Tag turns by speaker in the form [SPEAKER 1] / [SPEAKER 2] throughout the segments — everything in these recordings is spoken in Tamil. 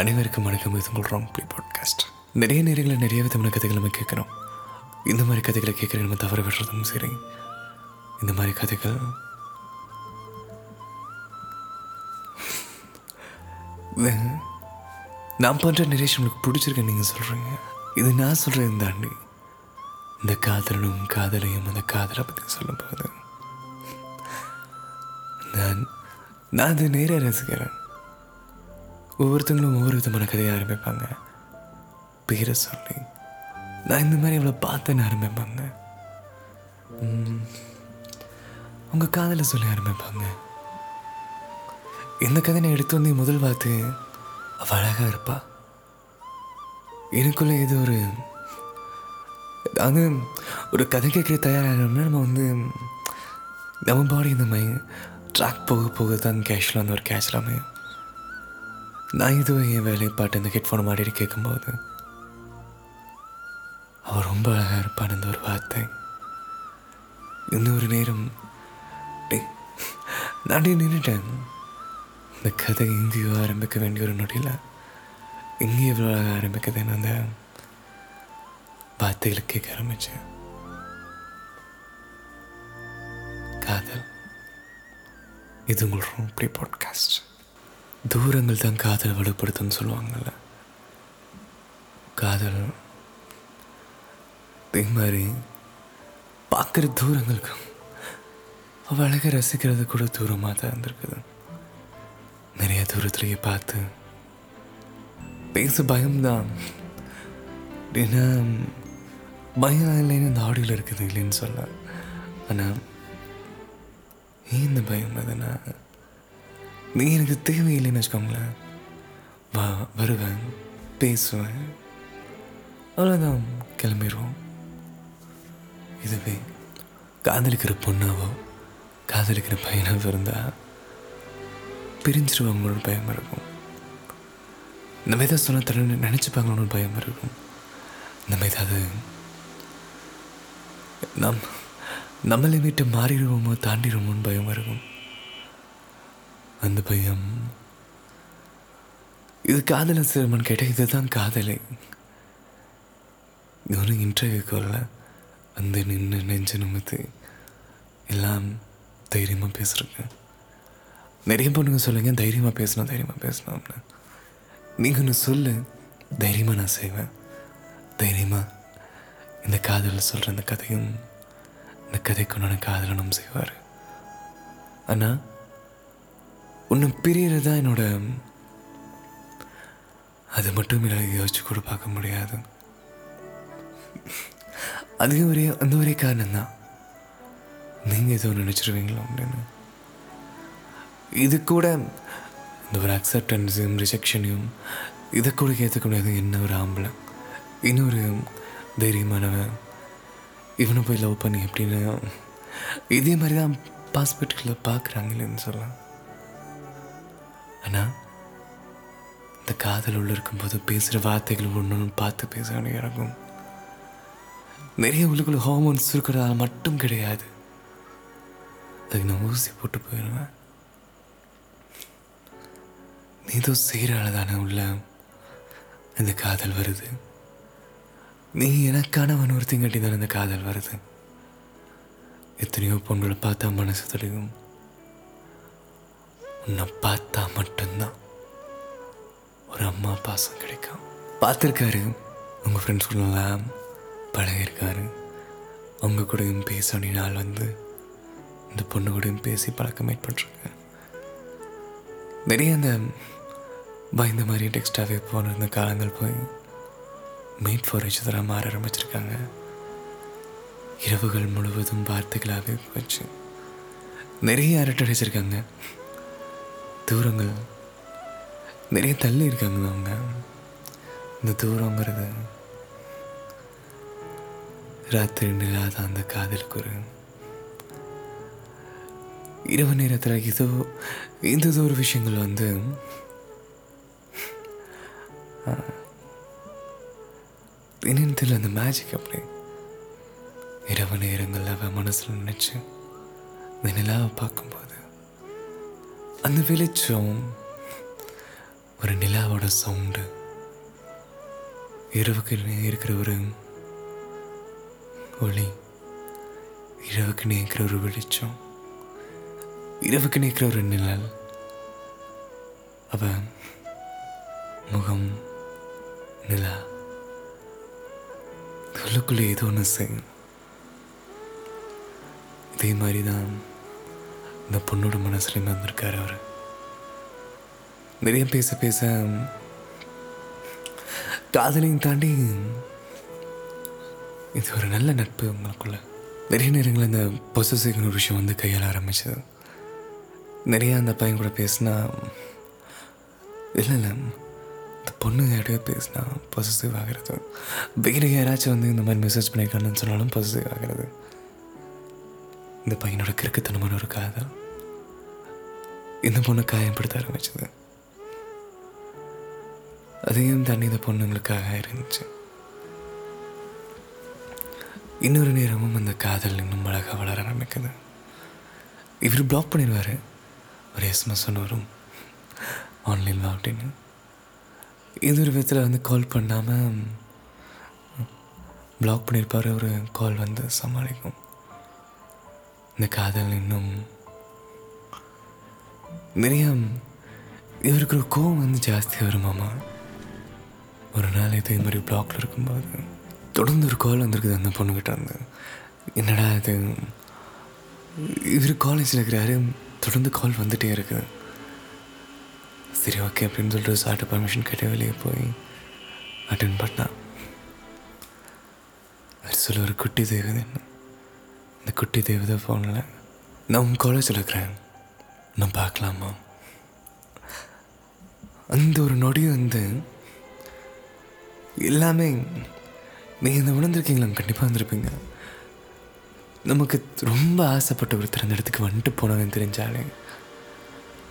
[SPEAKER 1] அனைவருக்கும் வணக்கம். இது உங்கள் ராங் பாட்காஸ்ட். நிறைய நேரங்களில் நிறைய விதமான கதைகளை நம்ம கேட்குறோம். இந்த மாதிரி கதைகளை கேட்குற நம்ம தவற விடுறதும் சரி. இந்த மாதிரி கதைகள் நான் பண்ணுற நிறைய உங்களுக்கு பிடிச்சிருக்கேன் நீங்கள் சொல்கிறீங்க இது நான் சொல்கிறேன் தாண்டி. இந்த காதலனும் காதலையும் அந்த காதலை பற்றி சொல்லும்போது நான் நான் அதை நேராக ரசிக்கிறேன். ஒவ்வொருத்தங்களும் ஒவ்வொரு விதமான கதையை ஆரம்பிப்பாங்க. பேரை சொல்லி. நான் இந்த மாதிரி இவ்வளோ பார்த்தேன்னு ஆரம்பிப்பாங்க. உங்கள் காதலை சொல்லி ஆரம்பிப்பாங்க. இந்த கதை நான் எடுத்து வந்து முதல் பார்த்து அவள் அழகாக இருப்பா. எனக்குள்ள இது ஒரு அது ஒரு கதை கேட்குற தயாராகணும்னா நம்ம வந்து நம்ம பாடி இந்த மாதிரி ட்ராக் போக போக தான் கேஷில் வந்து ஒரு கேஷ்லாமே அமையும். நான் இதுவும் என் வேலையை பாட்டு இந்த ஹெட்ஃபோனை மாட்டிட்டு கேட்கும்போது அவள் ரொம்ப அழகாக இருப்பான் இந்த ஒரு வார்த்தை. இன்னும் ஒரு நேரம் டேய், நின்றுட்டேன் இந்த கதை எங்கேயோ ஆரம்பிக்க வேண்டிய ஒரு நொடியில் இங்கே இவ்வளோ அழகாக ஆரம்பிக்குதுன்னு அந்த வார்த்தைகளை கேட்க ஆரம்பித்தேன் காதல். இது உங்கள் ரொம்ப பாட்காஸ்ட் தூரங்கள் தான் காதல் வலுப்படுத்தும்னு சொல்லுவாங்கள்ல காதல் அதே மாதிரி பார்க்குற தூரங்களுக்கும் அவள் அழகை ரசிக்கிறது கூட தூரமாக தான் இருந்திருக்குது. நிறைய தூரத்துலேயே பார்த்து பேச பயம்தான். ஏன்னா பயம் இல்லைன்னு இந்த ஆடியோவில் இருக்குது இல்லைன்னு சொல்ல ஆனால் ஏன் இந்த பயம் அதுனா? நீ எனக்கு தேவையில்லைன்னு வச்சுக்கோங்களேன். வா வருவேன் பேசுவேன். அவ்வளோதான் கிளம்பிடுவோம் இதுவே காதலிக்கிற பொண்ணாவோ காதலிக்கிற பையனாவோ இருந்தால் பிரிஞ்சிருவாங்களோட பயம் இருக்கும். நம்ம எதாவது சொன்ன தடவை நினச்சிப்பாங்களோட பயம் இருக்கும். நம்ம ஏதாவது நம் நம்மளை விட்டு மாறிடுவோமோ தாண்டிடுவோமோன்னு பயம் இருக்கும். அந்த பையன் இது காதல சிறுமன் கேட்டால் இதுதான் காதலை. ஒரு இன்டர்வியூ காலில் வந்து நின்று நெஞ்சு நிமித்து எல்லாம் தைரியமாக பேசுகிறேங்க நிறைய பொண்ணுங்க சொல்லுங்க. தைரியமாக பேசணும் தைரியமாக பேசணும் அப்படின்னு. நீங்கள் ஒன்று சொல்லு. தைரியமாக நான் செய்வேன். தைரியமாக இந்த காதலில் சொல்கிற அந்த கதையும் இந்த கதைக்கு உண்டான காதலனும் செய்வார். ஆனால் ஒன்றும் பிரியறது தான் என்னோட அது மட்டும் என்னால் யோசிச்சு கூட பார்க்க முடியாது. அதுவே ஒரே அந்த ஒரே காரணம் தான் நீங்கள் ஏதோ நினச்சிருவீங்களோ அப்படின்னு. இது கூட இந்த ஒரு அக்செப்டன்ஸையும் ரிஜெக்ஷனையும் இதை கூட ஏற்றுக்க முடியாது. என்ன ஒரு ஆம்பளை இன்னொரு தைரியமானவன் இவனை போய் லவ் பண்ணி எப்படின்னு இதே மாதிரி தான் பாஸ்பெட்டில் பார்க்குறாங்களேன்னு சொல்லலாம். ஆனால் இந்த காதல் உள்ள இருக்கும்போது பேசுகிற வார்த்தைகள் ஒன்று ஒன்று பார்த்து பேச இறங்கும். இருக்கும் நிறைய உள்ளுக்குள்ள ஹார்மோன்ஸ் இருக்கிறதால மட்டும் கிடையாது. அதுக்கு நான் ஊசி போட்டு போயிடுவேன் நீ ஏதோ செய்கிறால தானே உள்ள இந்த காதல் வருது. நீ எனக்கானவன் கட்டி தானே இந்த காதல் வருது. எத்தனையோ பொண்களை பார்த்தா மனசு தெளிவும் உன்னை பார்த்தா மட்டும்தான் ஒரு அம்மா பாசம் கிடைக்கும். பார்த்துருக்காரு. உங்கள் ஃப்ரெண்ட்ஸ் கூடலாம் பழகிருக்காரு அவங்க கூடயும் பேச நாள் வந்து இந்த பொண்ணு கூடயும் பேசி பழக்கம் ஏற்பட்டிருக்க. நிறைய அந்த பயந்த மாதிரி டெக்ஸ்டாகவே போன காலங்கள் போய் மீட் ஃபார் எச்சதராக மாற ஆரம்பிச்சிருக்காங்க. இரவுகள் முழுவதும் வார்த்தைகளாகவே போச்சு. நிறைய அரட்டை அடிச்சிருக்காங்க தூரங்கள். நிறைய தள்ளி இருக்காங்க அவங்க. இந்த தூரங்கிறது ராத்திரி நிலாத அந்த காதல் குரு. இரவு நேரத்தில் ஏதோ இந்த ஒரு விஷயங்கள் வந்து என்னன்னு தெரியல அந்த மேஜிக் அப்படி இரவு நேரங்களில் அவன் மனசில் நினச்சி இந்த நிலாவை பார்க்கும்போது அந்த வெளிச்சம் ஒரு நிலாவோட சவுண்டு இரவுக்கு இருக்கிற ஒரு ஒளி இரவுக்கு நேக்கிற ஒரு வெளிச்சம் இரவுக்கு நேக்கிற ஒரு நிழல் அவ முகம் நிலா உள்ளுக்குள்ளே ஏதோ ஒன்று செய்யும் இதே மாதிரி தான் இந்த பொண்ணோட மனசுலேருந்து வந்திருக்காரு அவர்? நிறைய பேச பேச காதலையும் தாண்டி இது ஒரு நல்ல நட்பு உங்களுக்குள்ள. நிறைய நேரங்களில் இந்த பொசசிவ்னு விஷயம் வந்து கையாள ஆரம்பிச்சது. நிறையா அந்த பையன் கூட பேசினா இல்லை இல்லை இந்த பொண்ணு யார்கிட்டயோ பேசினா பொசசிவ் ஆகிறது. வேறு யாராச்சும் வந்து இந்த மாதிரி மெசேஜ் பண்ணியிருக்காங்கன்னு சொன்னாலும் பொசசிவ் ஆகிறது. இந்த பையனோட கிறுக்குத்தனமான ஒரு காதல். இந்த பொண்ணை காயப்படுத்த ஆரம்பிச்சது. அதையும் தாண்டி இந்த பொண்ணுங்களுக்காக இருந்துச்சு இன்னொரு நேரமும் அந்த காதல் இன்னும் அழகாக வளர ஆரம்பிக்குது. இவர் பிளாக் பண்ணிடுவார். ஒரு எஸ்எம்எஸ் ஒன்று வரும். ஆன்லைன் அப்படின்னு. இது ஒரு விதத்தில் வந்து கால் பண்ணாமல் பிளாக் பண்ணியிருப்பார் ஒரு கால் வந்து சமாளிக்கும். இந்த காதல் இன்னும் மிரியம் இவருக்கு ஒரு கோவம் வந்து ஜாஸ்தி வருமாமா ஒரு நாள் இதே மாதிரி பிளாக்ல இருக்கும்போது தொடர்ந்து ஒரு கால் வந்திருக்குது அந்த பொண்ணுக்கிட்ட இருந்து என்னடா இது இவர் காலேஜில் இருக்கிறாரு தொடர்ந்து கால் வந்துகிட்டே இருக்குது சரி ஓகே அப்படின்னு சொல்லிட்டு சார்ட்ட பர்மிஷன் கேட்டு வெளியே போய் அட்டன் பண்ணான் அவர் சொல்ல ஒரு குட்டி தேவதை இந்த குட்டி தேவதை ஃபோனில் நான் உங்கள் காலேஜில் இருக்கிறேன் நான் பார்க்கலாமா? அந்த ஒரு நொடி வந்து எல்லாமே நீங்கள் இந்த உணர்ந்துருக்கீங்களா? கண்டிப்பாக வந்திருப்பீங்க. நமக்கு ரொம்ப ஆசைப்பட்ட ஒருத்தர் அந்த இடத்துக்கு வந்துட்டு போனவன் தெரிஞ்சாலே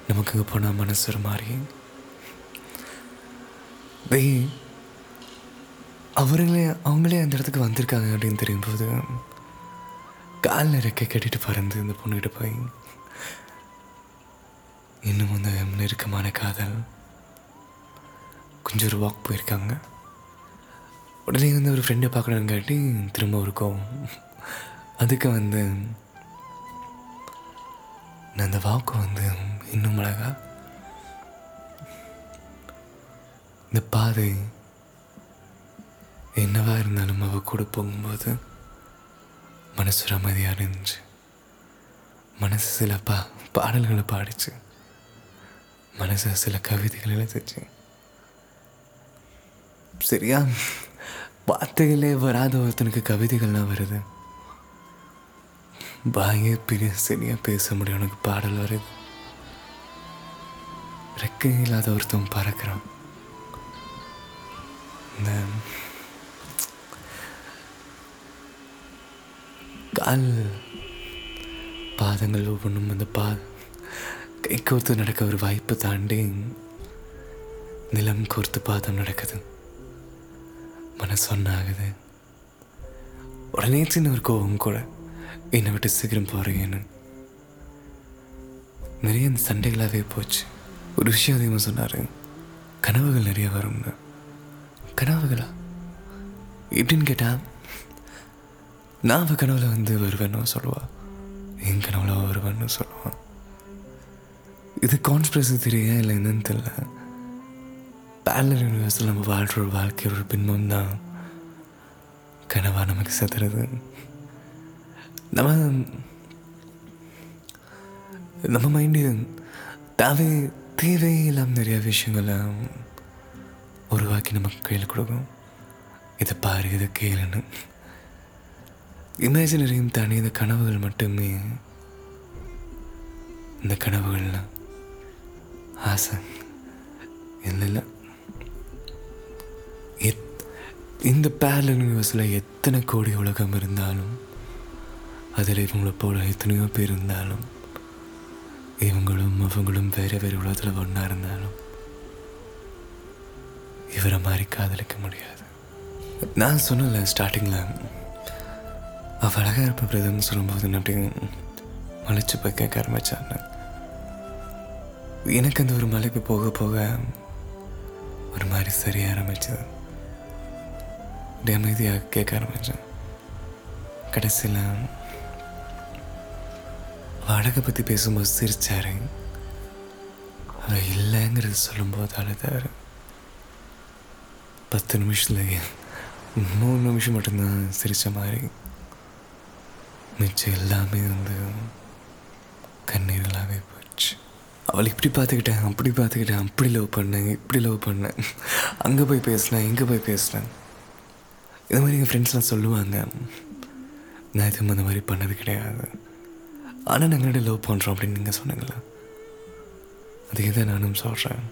[SPEAKER 1] நமக்கு அங்கே போனால் மனசு ஒரு மாதிரி டேய் அவங்களே அவங்களே அந்த இடத்துக்கு வந்திருக்காங்க அப்படின்னு தெரியும் போது காலில் ரெக்கை கட்டிட்டு பறந்து இந்த பொண்ணுக்கிட்ட போய் இன்னும் அந்த நெருக்கமான காதல். கொஞ்சம் ஒரு வாக் போயிருக்காங்க. உடனே வந்து ஒரு ஃப்ரெண்டை பார்க்கணுன்னு திரும்ப ஒரு கோவம். அதுக்கு வந்து நான் அந்த வாக்கு வந்து இன்னும் அழகா இந்த பாதை என்னவா இருந்தாலும் அவள் கூட போகும்போது மனசு ஒரு அமைதியாக இருந்துச்சு. மனசு சில பா பாடல்களை பாடிச்சு. மனசு சில கவிதைகள் எழுதிச்சு சரியா? வார்த்தைகளே வராத ஒருத்தனுக்கு கவிதைகள்லாம் வருது. வாயே பெரிய சரியாக பேச முடியும் உனக்கு பாடல் வருது. ரெக்கை இல்லாத ஒருத்தன் பறக்கிறான். இந்த கால் பாதங்கள் ஒவ்வொன்றும் அந்த பா கை கோர்த்து நடக்க ஒரு வாய்ப்பு தாண்டி நிலம் கோர்த்து பாதம் நடக்குது மனசு ஒன்றாகுது உடனே சின்ன ஒரு கோபம் கூட என்னை விட்டு சீக்கிரம் போகிறீங்கன்னு நிறைய இந்த சண்டைகளாகவே போச்சு ஒரு விஷயம் அதிகமாக சொன்னார் கனவுகள் நிறைய வரும்னு கனவுகளா எப்படின்னு கேட்டால் நான் அவள் கனவுல வந்து வருவேன்னு சொல்லுவாள் என் கனவுல வருவேன்னு சொல்லுவான் இது கான்ஸ்பிரசி தெரியா இல்லை என்னன்னு தெரியல. பேரலல் யூனிவர்ஸில் நம்ம வாழ்கிற ஒரு வாழ்க்கை ஒரு பின்பம் தான் கனவாக நமக்கு செத்துறது. நம்ம நம்ம மைண்டு தேவை தேவையில்லாம நிறைய விஷயங்களை உருவாக்கி நமக்கு கையில் கொடுக்கும். இதை பாரு இதை கேளுன்னு. இமேஜினரியும் தனி இந்த கனவுகள் மட்டுமே இந்த கனவுகள்லாம் ஆசை. இல்லை இல்லை. எத் இந்த பேரல் யூனிவர்ஸில் எத்தனை கோடி உலகம் இருந்தாலும் அதில் இவங்களை போல எத்தனையோ பேர் இருந்தாலும் இவங்களும் அவங்களும் வேறு வேறு உலகத்தில் ஒன்றா இருந்தாலும் இவரை மாதிரி காதலிக்க முடியாது. நான் சொன்னல ஸ்டார்டிங்கில் அவள் அழகாக இருப்ப பிரதம்னு சொல்லும்போது நான் அப்படியே மலைச்சு போய் கேட்க ஆரம்பிச்சாங்க எனக்கு அந்த ஒரு மலைக்கு போக போக ஒரு மாதிரி சரிய ஆரம்பிச்சது. அமைதியாக கேட்க ஆரம்பித்தேன் கடைசியில் வாடகை பற்றி பேசும்போது சிரித்தாரு அவ இல்லைங்கிறது சொல்லும்போது அழுதார். பத்து நிமிஷத்துல மூணு நிமிஷம் மட்டும்தான் சிரித்த மாதிரி. மிச்சம் எல்லாமே வந்து கண்ணீர்களாகவே போச்சு. அவளை இப்படி பார்த்துக்கிட்டேன் அப்படி பார்த்துக்கிட்டேன் அப்படி லவ் பண்ணேன் இப்படி லவ் பண்ணேன். அங்கே போய் பேசினேன் இங்கே போய் பேசினேன். இது மாதிரி எங்கள் ஃப்ரெண்ட்ஸ்லாம் சொல்லுவாங்க நான் எதுவும் அந்த மாதிரி பண்ணது கிடையாது. ஆனால் நாங்கள் லவ் பண்ணுறோம் அப்படின்னு நீங்கள் சொன்னீங்களா அதே தான் நானும் சொல்கிறேன்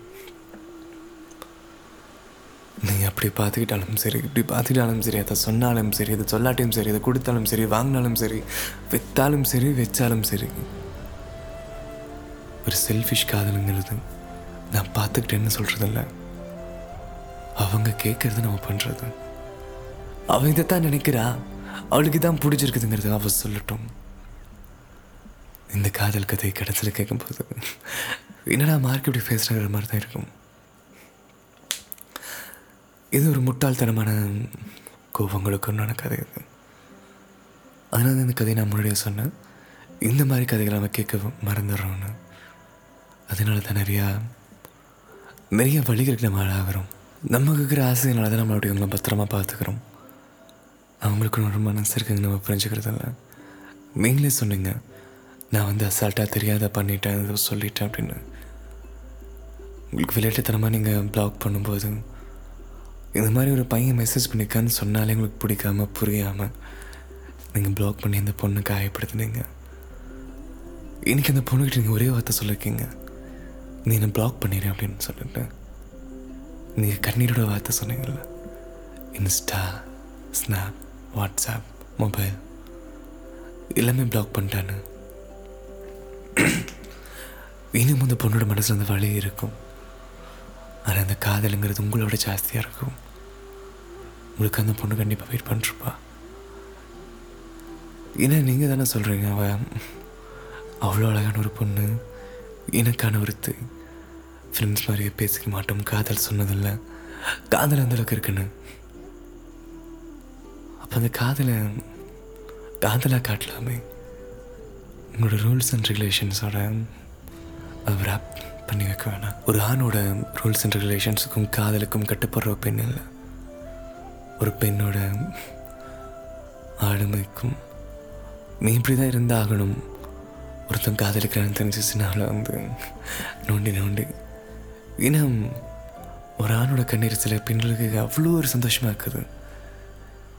[SPEAKER 1] நீங்கள் அப்படி பார்த்துக்கிட்டாலும் சரி இப்படி பார்த்துக்கிட்டாலும் சரி அதை சொன்னாலும் சரி அதை சொல்லாட்டியும் சரி அதை கொடுத்தாலும் சரி வாங்கினாலும் சரி விற்றாலும் சரி வச்சாலும் சரி. ஒரு செல்ஃபிஷ் காதலுங்கிறது நான் பார்த்துக்கிட்டேன்னு சொல்கிறதில்ல அவங்க கேட்குறது நம்ம பண்ணுறது அவன் இதைத்தான் நினைக்கிறா. அவளுக்கு தான் பிடிச்சிருக்குதுங்கிறது அவ சொல்லட்டும். இந்த காதல் கதை கடைசியில் கேட்கும்போது என்னடா மார்க் இப்படி பேசுகிற மாதிரி தான் இருக்கும். இது ஒரு முட்டாள்தனமான கோபங்களுக்கு உண்டான கதை இது. அதனால் தான் இந்த கதையை நான் முன்னாடியே சொன்னேன். இந்த மாதிரி கதைகளை நம்ம கேட்க மறந்துடுறோன்னு அதனால தான் நிறையா நிறைய வழிகளுக்கு நம்ம ஆளாகிறோம். நமக்கு இருக்கிற ஆசையினால தான் நம்ம அப்படி அவங்கள பத்திரமா பார்த்துக்கிறோம். அவங்களுக்கு ஒரு மனசு இருக்குங்க நம்ம புரிஞ்சுக்கிறதில்ல. நீங்களே சொன்னீங்க நான் வந்து அசால்ட்டாக தெரியாத பண்ணிட்டேன் சொல்லிட்டேன் அப்படின்னு. உங்களுக்கு விளையாட்டுத்தனமாக நீங்கள் பிளாக் பண்ணும்போது இந்த மாதிரி ஒரு பையன் மெசேஜ் பண்ணிக்கான்னு சொன்னாலே உங்களுக்கு பிடிக்காம புரியாமல் நீங்கள் பிளாக் பண்ணி அந்த பொண்ணை காயப்படுத்துனீங்க. இன்றைக்கி அந்த பொண்ணுக்கிட்ட நீங்கள் ஒரே வார்த்தை சொல்லியிருக்கீங்க நீ என்னை பிளாக் பண்ணிடு அப்படின்னு சொல்லிட்டு நீங்கள் கண்ணீரோட வார்த்தை சொன்னீங்கல்ல? இன்ஸ்டா ஸ்னாப் வாட்ஸ்அப் மொபைல் எல்லாமே பிளாக் பண்ணிட்டான்னு இன்னும் அந்த பொண்ணோட மனசில் அந்த வழி இருக்கும். ஆனால் அந்த காதலுங்கிறது உங்களோட ஜாஸ்தியாக இருக்கும். உங்களுக்கு அந்த பொண்ணு கண்டிப்பாக வெயிட் பண்ணிருப்பா. ஏன்னா நீங்கள் தானே சொல்கிறீங்க அவள் அவ்வளோ அழகான ஒரு பொண்ணு எனக்கான ஒருத்து ஃப்ரெண்ட்ஸ் மாதிரியே பேசிக்க மாட்டோம். காதல் சொன்னதில்லை. காதல் அந்தளவுக்கு இருக்குன்னு? அப்போ அந்த காதலை காதலாக காட்டலாமே. உங்களோட ரூல்ஸ் அண்ட் ரெகுலேஷன்ஸோட ரேப் பண்ணி வைக்க வேணாம். ஒரு ஆணோட ரூல்ஸ் அண்ட் ரெகுலேஷன்ஸுக்கும் காதலுக்கும் கட்டுப்படுற ஒரு பெண் இல்லை. ஒரு பெண்ணோட ஆளுமைக்கும் நீ இப்படி தான் இருந்தாகணும். ஒருத்தன் காதலிக்கிறான்னு தெரிஞ்சிச்சுனால வந்து நோண்டி நோண்டி இனம் ஒரு ஆணோட கண்ணீர் சில பெண்களுக்கு அவ்வளோ ஒரு சந்தோஷமாக இருக்குது.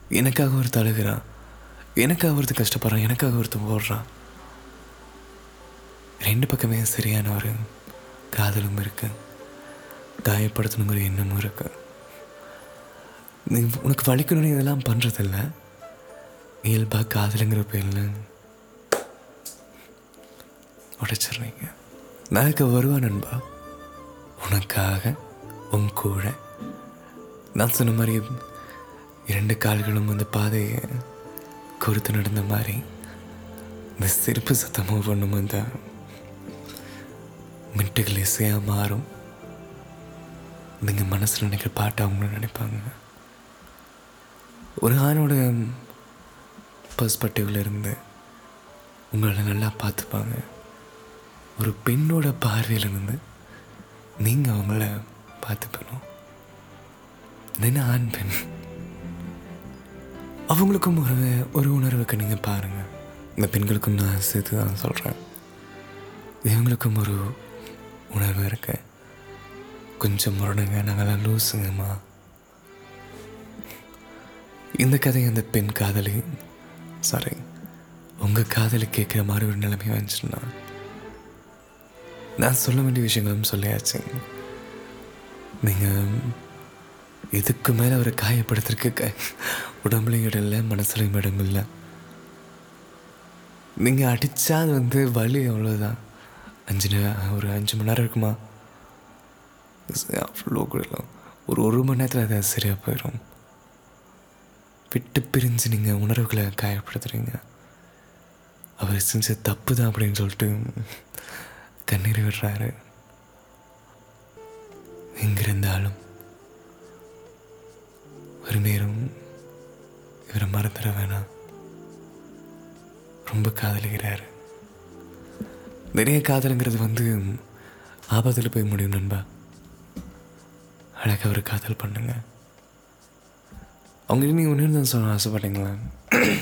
[SPEAKER 1] எனக்காக ஒருத்தர் அழுகிறான். எனக்காக ஒருத்தர் கஷ்டப்படுறான். எனக்காக ஒருத்தன் ஓடுறான். ரெண்டு பக்கமே சரியான ஒரு காதலும் இருக்கு. காயப்படுத்தணுங்கிற எண்ணமும் இருக்கு. நீ உனக்கு வலிக்கணும்னு இதெல்லாம் பண்ணுறதில்ல இயல்பா காதலுங்கிற பேரில் உடைச்சிடுறீங்க. நாளைக்கு வருவா நண்பா? உனக்காக உன் கூட. நான் சொன்ன மாதிரி இரண்டு கால்களும் அந்த பாதையை கொடுத்து நடந்த மாதிரி இந்த சிரிப்பு சத்தமாக பண்ணும் அந்த மிட்டுகள் இசையாக மாறும். நீங்கள் மனசில் நினைக்கிற பாட்டை அவங்களும் நினைப்பாங்க. ஒரு ஆணோட பர்ஸ்பெக்டிவ்ல இருந்து உங்களை நல்லா பார்த்துப்பாங்க. ஒரு பெண்ணோட பார்வையிலிருந்து நீங்கள் அவங்கள பார்த்துக்கணும். தென் ஆண் பெண். அவங்களுக்கும் ஒரு ஒரு உணர்வுக்கு நீங்கள் பாருங்கள் இந்த பெண்களுக்கும் நான் சேர்த்து தான் சொல்கிறேன் இவங்களுக்கும் ஒரு உணர்வு இருக்கு. கொஞ்சம் முரணுங்க நாங்களாம் லூசுங்கம்மா. இந்த கதை அந்த பெண் காதலி. சாரி உங்கள் காதலி கேட்குற மாதிரி ஒரு நிலைமை வந்துச்சுன்னா நான் சொல்ல வேண்டிய விஷயங்களும் சொல்லியாச்சு. நீங்கள் இதுக்கு மேலே அவரை காயப்படுத்திருக்கு உடம்புலையும் இடம் இல்லை மனசுலையும் இடம் இல்லை. நீங்கள் அடித்தா அது வந்து வலி அவ்வளோதான் அஞ்சு ஒரு அஞ்சு மணி நேரம் இருக்குமா? அவ்வளோ கூட ஒரு ஒரு மணி நேரத்தில் அது சரியாக போயிடும் விட்டு பிரிஞ்சு நீங்கள் உணர்வுகளை காயப்படுத்துகிறீங்க அவர் செஞ்ச தப்பு தான் அப்படின்னு சொல்லிட்டு கண்ணீர் விடுறாரு. எங்கிருந்தாலும் ஒரு நேரம் இவரை மறந்துட வேணாம். ரொம்ப காதலிக்கிறாரு. நிறைய காதலுங்கிறது வந்து ஆபத்தில் போய் முடியும் நண்பா. அழகாக ஒரு காதல் பண்ணுங்க. அவங்க நீங்கள் ஒன்று தான் சொல்ல ஆசைப்பட்டீங்களா?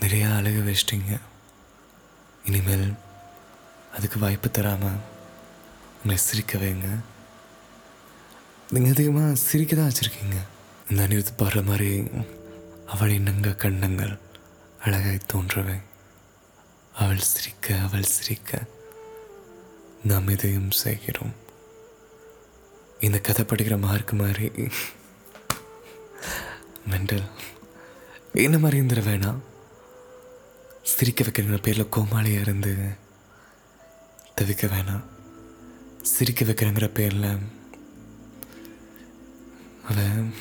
[SPEAKER 1] நிறையா அழக வச்சிட்டிங்க. இனிமேல் அதுக்கு வாய்ப்பு தராமல் உங்களை சிரிக்க வைங்க. நீங்கள் அதிகமாக சிரிக்க தான் வச்சுருக்கீங்க. இந்த அணிவத்து பாடுற மாதிரி அவள் நங்க கண்ணங்கள் அழகாய் தோன்றவை. அவள் சிரிக்க அவள் சிரிக்க நாம் இதையும் செய்கிறோம். இந்த கதை படிக்கிற மார்க் மாதிரி மெண்டல் என்ன மாதிரி இருந்துட வேணாம். சிரிக்க வைக்கிற பேரில் கோமாளியாக இருந்து தவிக்க வேணாம். சிரிக்க வைக்கிறங்கிற பேரில் அவன்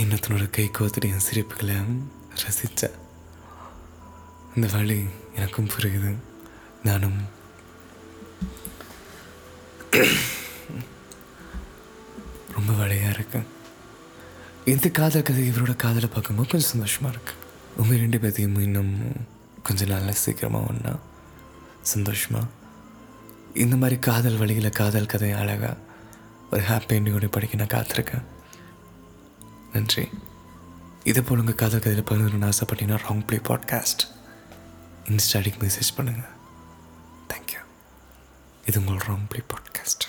[SPEAKER 1] இன்னொருத்தனோட கை கோத்துட்டு என் சிரிப்புகளை ரசித்த இந்த வழி எனக்கும் புரியுது. நானும் ரொம்ப வழியாக இருக்கேன். இந்த காதல் கதை இவரோட காதலை பார்க்கும்போது கொஞ்சம் சந்தோஷமாக இருக்குது உங்கள் ரெண்டு பேர்த்தையும் இன்னும் கொஞ்சம் நாளில் சீக்கிரமாக ஒன்றா சந்தோஷமாக இந்த மாதிரி காதல் வழியில் காதல் கதை அழகாக ஒரு ஹாப்பி எண்டிங்கோடு படிக்க நான் காத்திருக்கேன். நன்றி. இதே போல் உங்கள் காதல் கதையில் பகிர்ந்து ஆசைப்பட்டீங்கன்னா ராங் ப்ளே பாட்காஸ்ட் இன்ஸ்டாடிக் மெசேஜ் பண்ணுங்கள் தேங்க்யூ இது உங்கள் ராங் ப்ளே பாட்காஸ்ட்